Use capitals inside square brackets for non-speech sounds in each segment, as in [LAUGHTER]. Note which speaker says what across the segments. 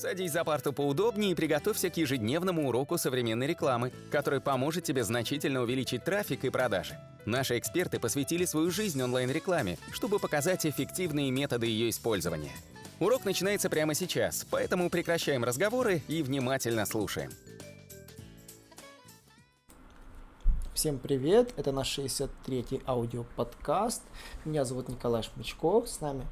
Speaker 1: Садись за парту поудобнее и приготовься к ежедневному уроку современной рекламы, который поможет тебе значительно увеличить трафик и продажи. Наши эксперты посвятили свою жизнь онлайн-рекламе, чтобы показать эффективные методы ее использования. Урок начинается прямо сейчас, поэтому прекращаем разговоры и внимательно слушаем.
Speaker 2: Всем привет, это наш 63-й аудиоподкаст. Меня зовут Николай Шмычков, с нами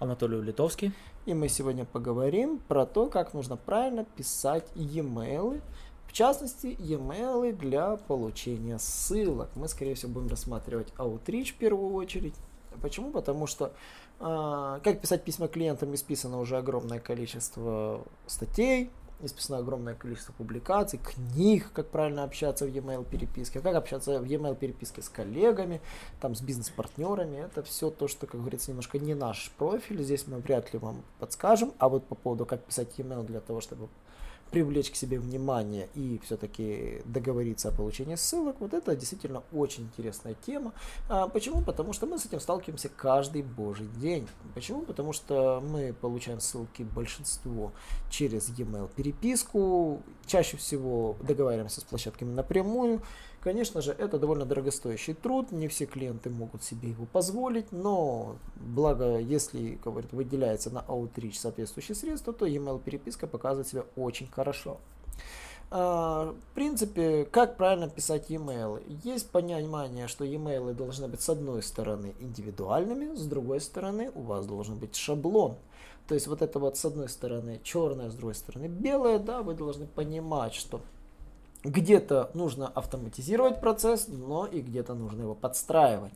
Speaker 3: Анатолий Литовский.
Speaker 2: И мы сегодня поговорим про то, как нужно правильно писать e-mail, в частности, e-mail для получения ссылок. Мы, скорее всего, будем рассматривать Outreach в первую очередь. Почему? Потому что э, как писать письма клиентам исписано уже огромное количество статей, исписано огромное количество публикаций, книг, как правильно общаться в e-mail переписке, как общаться в e-mail переписке с коллегами, там с бизнес-партнерами. Это все то, что, как говорится, немножко не наш профиль. Здесь мы вряд ли вам подскажем. А вот по поводу, как писать e-mail для того, чтобы привлечь к себе внимание и все-таки договориться о получении ссылок, вот это действительно очень интересная тема. А, почему? Потому что мы с этим сталкиваемся каждый божий день. Почему? Потому что мы получаем ссылки большинство через e-mail переписку, чаще всего договариваемся с площадками напрямую, Конечно же, это довольно дорогостоящий труд, не все клиенты могут себе его позволить, но благо, если говорит, выделяется на Outreach соответствующие средства, то email переписка показывает себя очень хорошо. А, в принципе, как правильно писать e-mail? Есть понимание, что e-mail должны быть с одной стороны индивидуальными, с другой стороны у вас должен быть шаблон. То есть вот это вот с одной стороны черное, с другой стороны белое, да, вы должны понимать, что где-то нужно автоматизировать процесс, но и где-то нужно его подстраивать.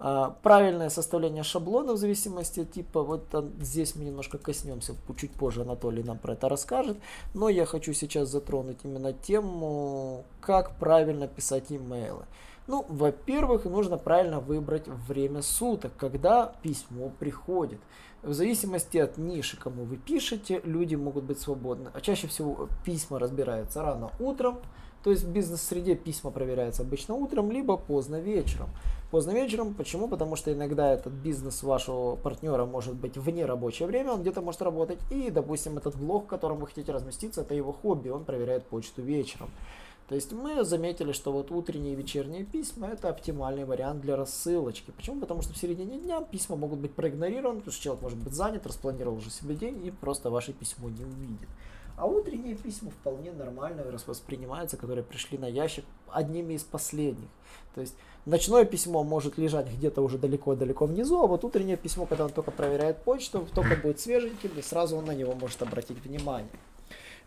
Speaker 2: А, правильное составление шаблона в зависимости от типа, вот здесь мы немножко коснемся, чуть позже Анатолий нам про это расскажет, но я хочу сейчас затронуть именно тему, как правильно писать имейлы. Ну, во-первых, нужно правильно выбрать время суток, когда письмо приходит. В зависимости от ниши, кому вы пишете, люди могут быть свободны. А чаще всего письма разбираются рано утром, то есть в бизнес-среде письма проверяются обычно утром, либо поздно вечером. Поздно вечером, почему? Потому что иногда этот бизнес вашего партнера может быть вне рабочее время, он где-то может работать, и, допустим, этот блог, в котором вы хотите разместиться, это его хобби, он проверяет почту вечером. То есть мы заметили, что вот утренние и вечерние письма это оптимальный вариант для рассылочки. Почему? Потому что в середине дня письма могут быть проигнорированы, потому что человек может быть занят, распланировал уже себе день и просто ваше письмо не увидит. А утренние письма вполне нормально воспринимаются, которые пришли на ящик одними из последних. То есть ночное письмо может лежать где-то уже далеко-далеко внизу, а вот утреннее письмо, когда он только проверяет почту, только будет свеженьким, и сразу он на него может обратить внимание.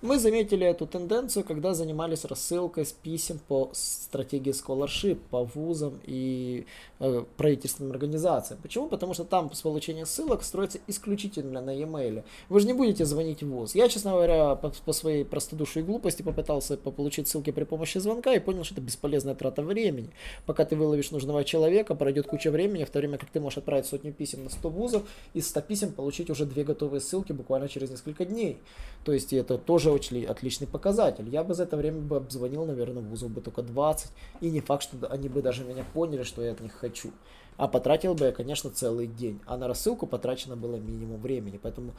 Speaker 2: Мы заметили эту тенденцию, когда занимались рассылкой с писем по стратегии scholarship по вузам и э, правительственным организациям. Почему? Потому что там с получения ссылок строится исключительно на e-mail. Вы же не будете звонить в вуз. Я, честно говоря, по, по своей простодушной глупости попытался получить ссылки при помощи звонка и понял, что это бесполезная трата времени. Пока ты выловишь нужного человека, пройдет куча времени, в то время как ты можешь отправить сотню писем на 100 вузов, из 100 писем получить уже две готовые ссылки буквально через несколько дней. То есть это тоже очень отличный показатель. Я бы за это время бы обзвонил, наверное, вузов бы только 20. И не факт, что они бы даже меня поняли, что я от них хочу. А потратил бы я, конечно, целый день. А на рассылку потрачено было минимум времени. Поэтому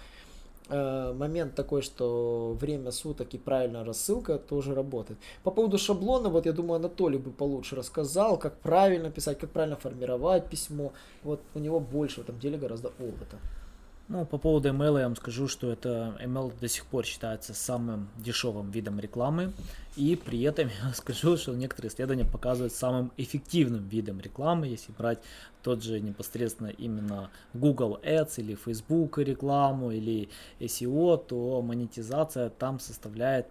Speaker 2: э, момент такой, что время суток и правильная рассылка тоже работает. По поводу шаблона, вот я думаю, Анатолий бы получше рассказал, как правильно писать, как правильно формировать письмо. Вот у него больше в этом деле гораздо опыта.
Speaker 3: Ну, по поводу ML я вам скажу, что это ML до сих пор считается самым дешевым видом рекламы. И при этом я [LAUGHS] скажу, что некоторые исследования показывают самым эффективным видом рекламы, если брать тот же непосредственно именно Google Ads или Facebook рекламу или SEO, то монетизация там составляет,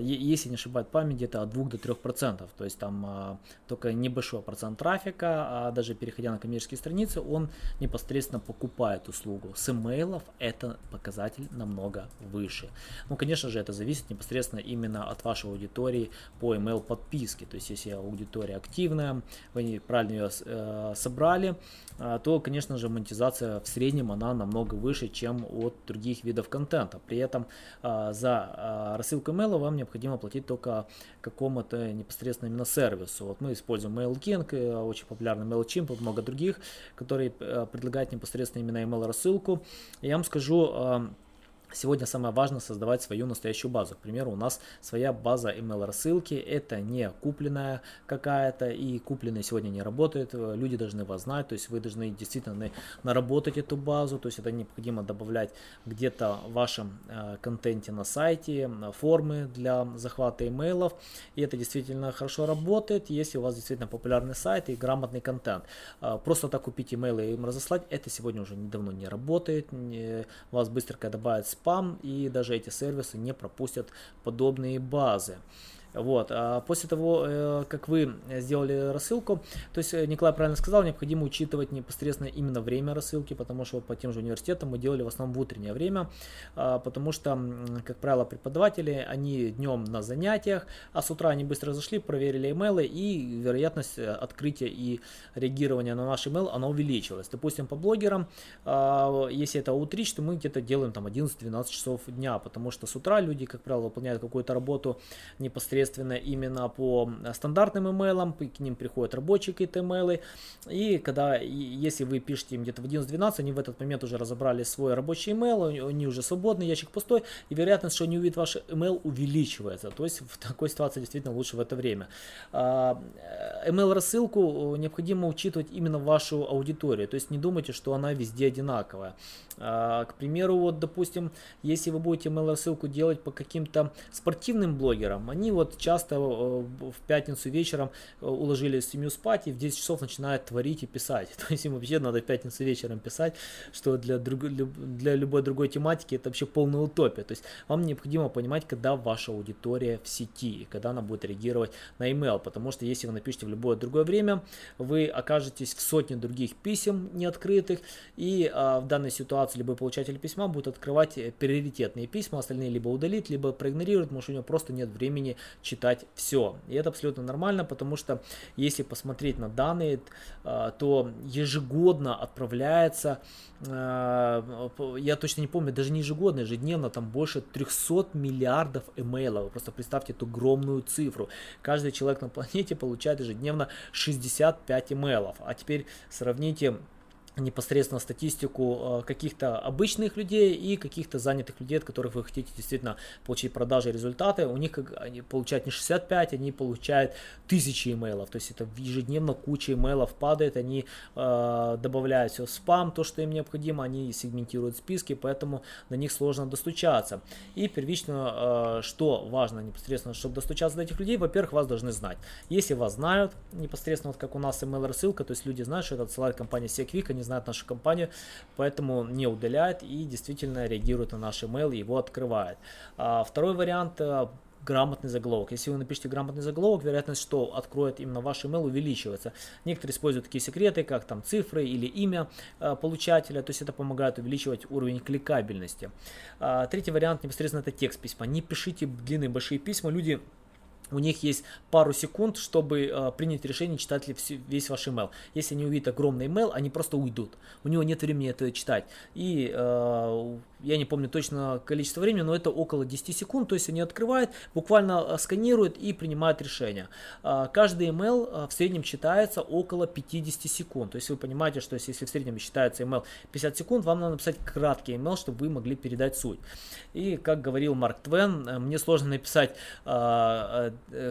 Speaker 3: если не ошибать память, где-то от 2 до 3 процентов. То есть там а, только небольшой процент трафика, а даже переходя на коммерческие страницы, он непосредственно покупает услугу. С имейлов это показатель намного выше. Ну, конечно же, это зависит непосредственно именно от вашего аудитории по email подписке. То есть, если аудитория активная, вы правильно ее э, собрали, э, то, конечно же, монетизация в среднем она намного выше, чем от других видов контента. При этом за рассылку email вам необходимо платить только какому-то непосредственно именно сервису. Вот мы используем MailKing, э, очень популярный MailChimp, много других, которые э, предлагают непосредственно именно email рассылку. Я вам скажу, э, Сегодня самое важное создавать свою настоящую базу. К примеру, у нас своя база email рассылки. Это не купленная какая-то и купленная сегодня не работает. Люди должны вас знать, то есть вы должны действительно наработать эту базу. То есть это необходимо добавлять где-то в вашем э, контенте на сайте формы для захвата имейлов. И это действительно хорошо работает, если у вас действительно популярный сайт и грамотный контент. Э, просто так купить имейлы и им разослать, это сегодня уже давно не работает. Вас быстренько добавят спам, и даже эти сервисы не пропустят подобные базы. Вот. А после того, э, как вы сделали рассылку, то есть э, Николай правильно сказал, необходимо учитывать непосредственно именно время рассылки, потому что по тем же университетам мы делали в основном в утреннее время, а, потому что, как правило, преподаватели, они днем на занятиях, а с утра они быстро зашли, проверили имейлы, и вероятность э, открытия и реагирования на наш имейл, она увеличилась. Допустим, по блогерам, а, если это утрич, то мы где-то делаем там 11-12 часов дня, потому что с утра люди, как правило, выполняют какую-то работу непосредственно непосредственно именно по стандартным имейлам, к ним приходят рабочие какие-то имейлы, и когда, если вы пишете им где-то в 11-12, они в этот момент уже разобрали свой рабочий имейл, они уже свободны, ящик пустой, и вероятность, что они увидят ваш имейл увеличивается, то есть в такой ситуации действительно лучше в это время. Email а, рассылку необходимо учитывать именно вашу аудиторию, то есть не думайте, что она везде одинаковая. А, к примеру, вот допустим, если вы будете email рассылку делать по каким-то спортивным блогерам, они вот часто э, в пятницу вечером э, уложили семью спать и в 10 часов начинают творить и писать. [LAUGHS] То есть им вообще надо в пятницу вечером писать, что для, друг, для любой другой тематики это вообще полная утопия. То есть вам необходимо понимать, когда ваша аудитория в сети и когда она будет реагировать на email, потому что если вы напишете в любое другое время, вы окажетесь в сотне других писем неоткрытых, и а, в данной ситуации любой получатель письма будет открывать э, приоритетные письма, остальные либо удалит, либо проигнорирует, потому что у него просто нет времени читать все. И это абсолютно нормально, потому что если посмотреть на данные, э, то ежегодно отправляется, э, я точно не помню, даже не ежегодно, ежедневно там больше 300 миллиардов имейлов. Просто представьте эту огромную цифру. Каждый человек на планете получает ежедневно 65 имейлов. А теперь сравните непосредственно статистику э, каких-то обычных людей и каких-то занятых людей, от которых вы хотите действительно получить продажи и результаты. У них они получают не 65, они получают тысячи имейлов. То есть это ежедневно куча имейлов падает, они э, добавляют все в спам, то, что им необходимо, они сегментируют списки, поэтому на них сложно достучаться. И первично, э, что важно непосредственно, чтобы достучаться до этих людей, во-первых, вас должны знать. Если вас знают, непосредственно вот как у нас email рассылка, то есть люди знают, что это отсылает компания SecVic, они не знают нашу компанию, поэтому не удаляет и действительно реагирует на наш email и его открывает. А второй вариант э, грамотный заголовок. Если вы напишите грамотный заголовок, вероятность, что откроет именно ваш email, увеличивается. Некоторые используют такие секреты, как там цифры или имя э, получателя, то есть это помогает увеличивать уровень кликабельности. А, третий вариант непосредственно это текст письма. Не пишите длинные большие письма, люди у них есть пару секунд, чтобы э, принять решение, читать ли все, весь ваш email. Если они увидят огромный email, они просто уйдут. У него нет времени это читать. И э, я не помню точно количество времени, но это около 10 секунд, то есть они открывают, буквально э, сканируют и принимают решение. А, каждый email э, в среднем читается около 50 секунд, то есть вы понимаете, что если в среднем считается email 50 секунд, вам надо написать краткий email, чтобы вы могли передать суть. И как говорил Марк Твен, э, мне сложно написать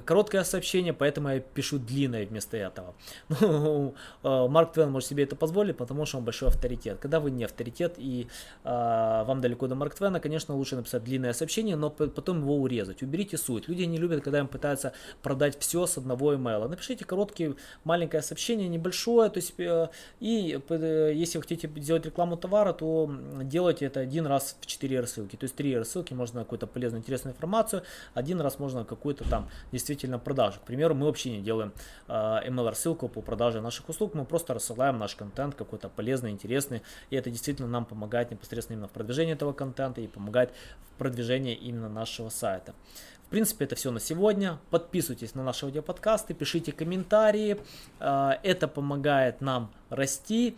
Speaker 3: короткое сообщение, поэтому я пишу длинное вместо этого. [LAUGHS] Ну, Марк Твен может себе это позволить, потому что он большой авторитет. Когда вы не авторитет и вам далеко до Марк Твена, конечно, лучше написать длинное сообщение, но потом его урезать. Уберите суть. Люди не любят, когда им пытаются продать все с одного имейла. Напишите короткое, маленькое сообщение, небольшое, то есть, э, и э, если вы хотите сделать рекламу товара, то делайте это один раз в 4 рассылки. То есть 3 рассылки можно какую-то полезную, интересную информацию, один раз можно какую-то там действительно продажу. К примеру, мы вообще не делаем э, email рассылку по продаже наших услуг, мы просто рассылаем наш контент какой-то полезный, интересный, и это действительно нам помогает непосредственно именно в продвижении этого контента и помогать в продвижении именно нашего сайта. В принципе, это все на сегодня. Подписывайтесь на наши аудиоподкасты, пишите комментарии. А, это помогает нам расти.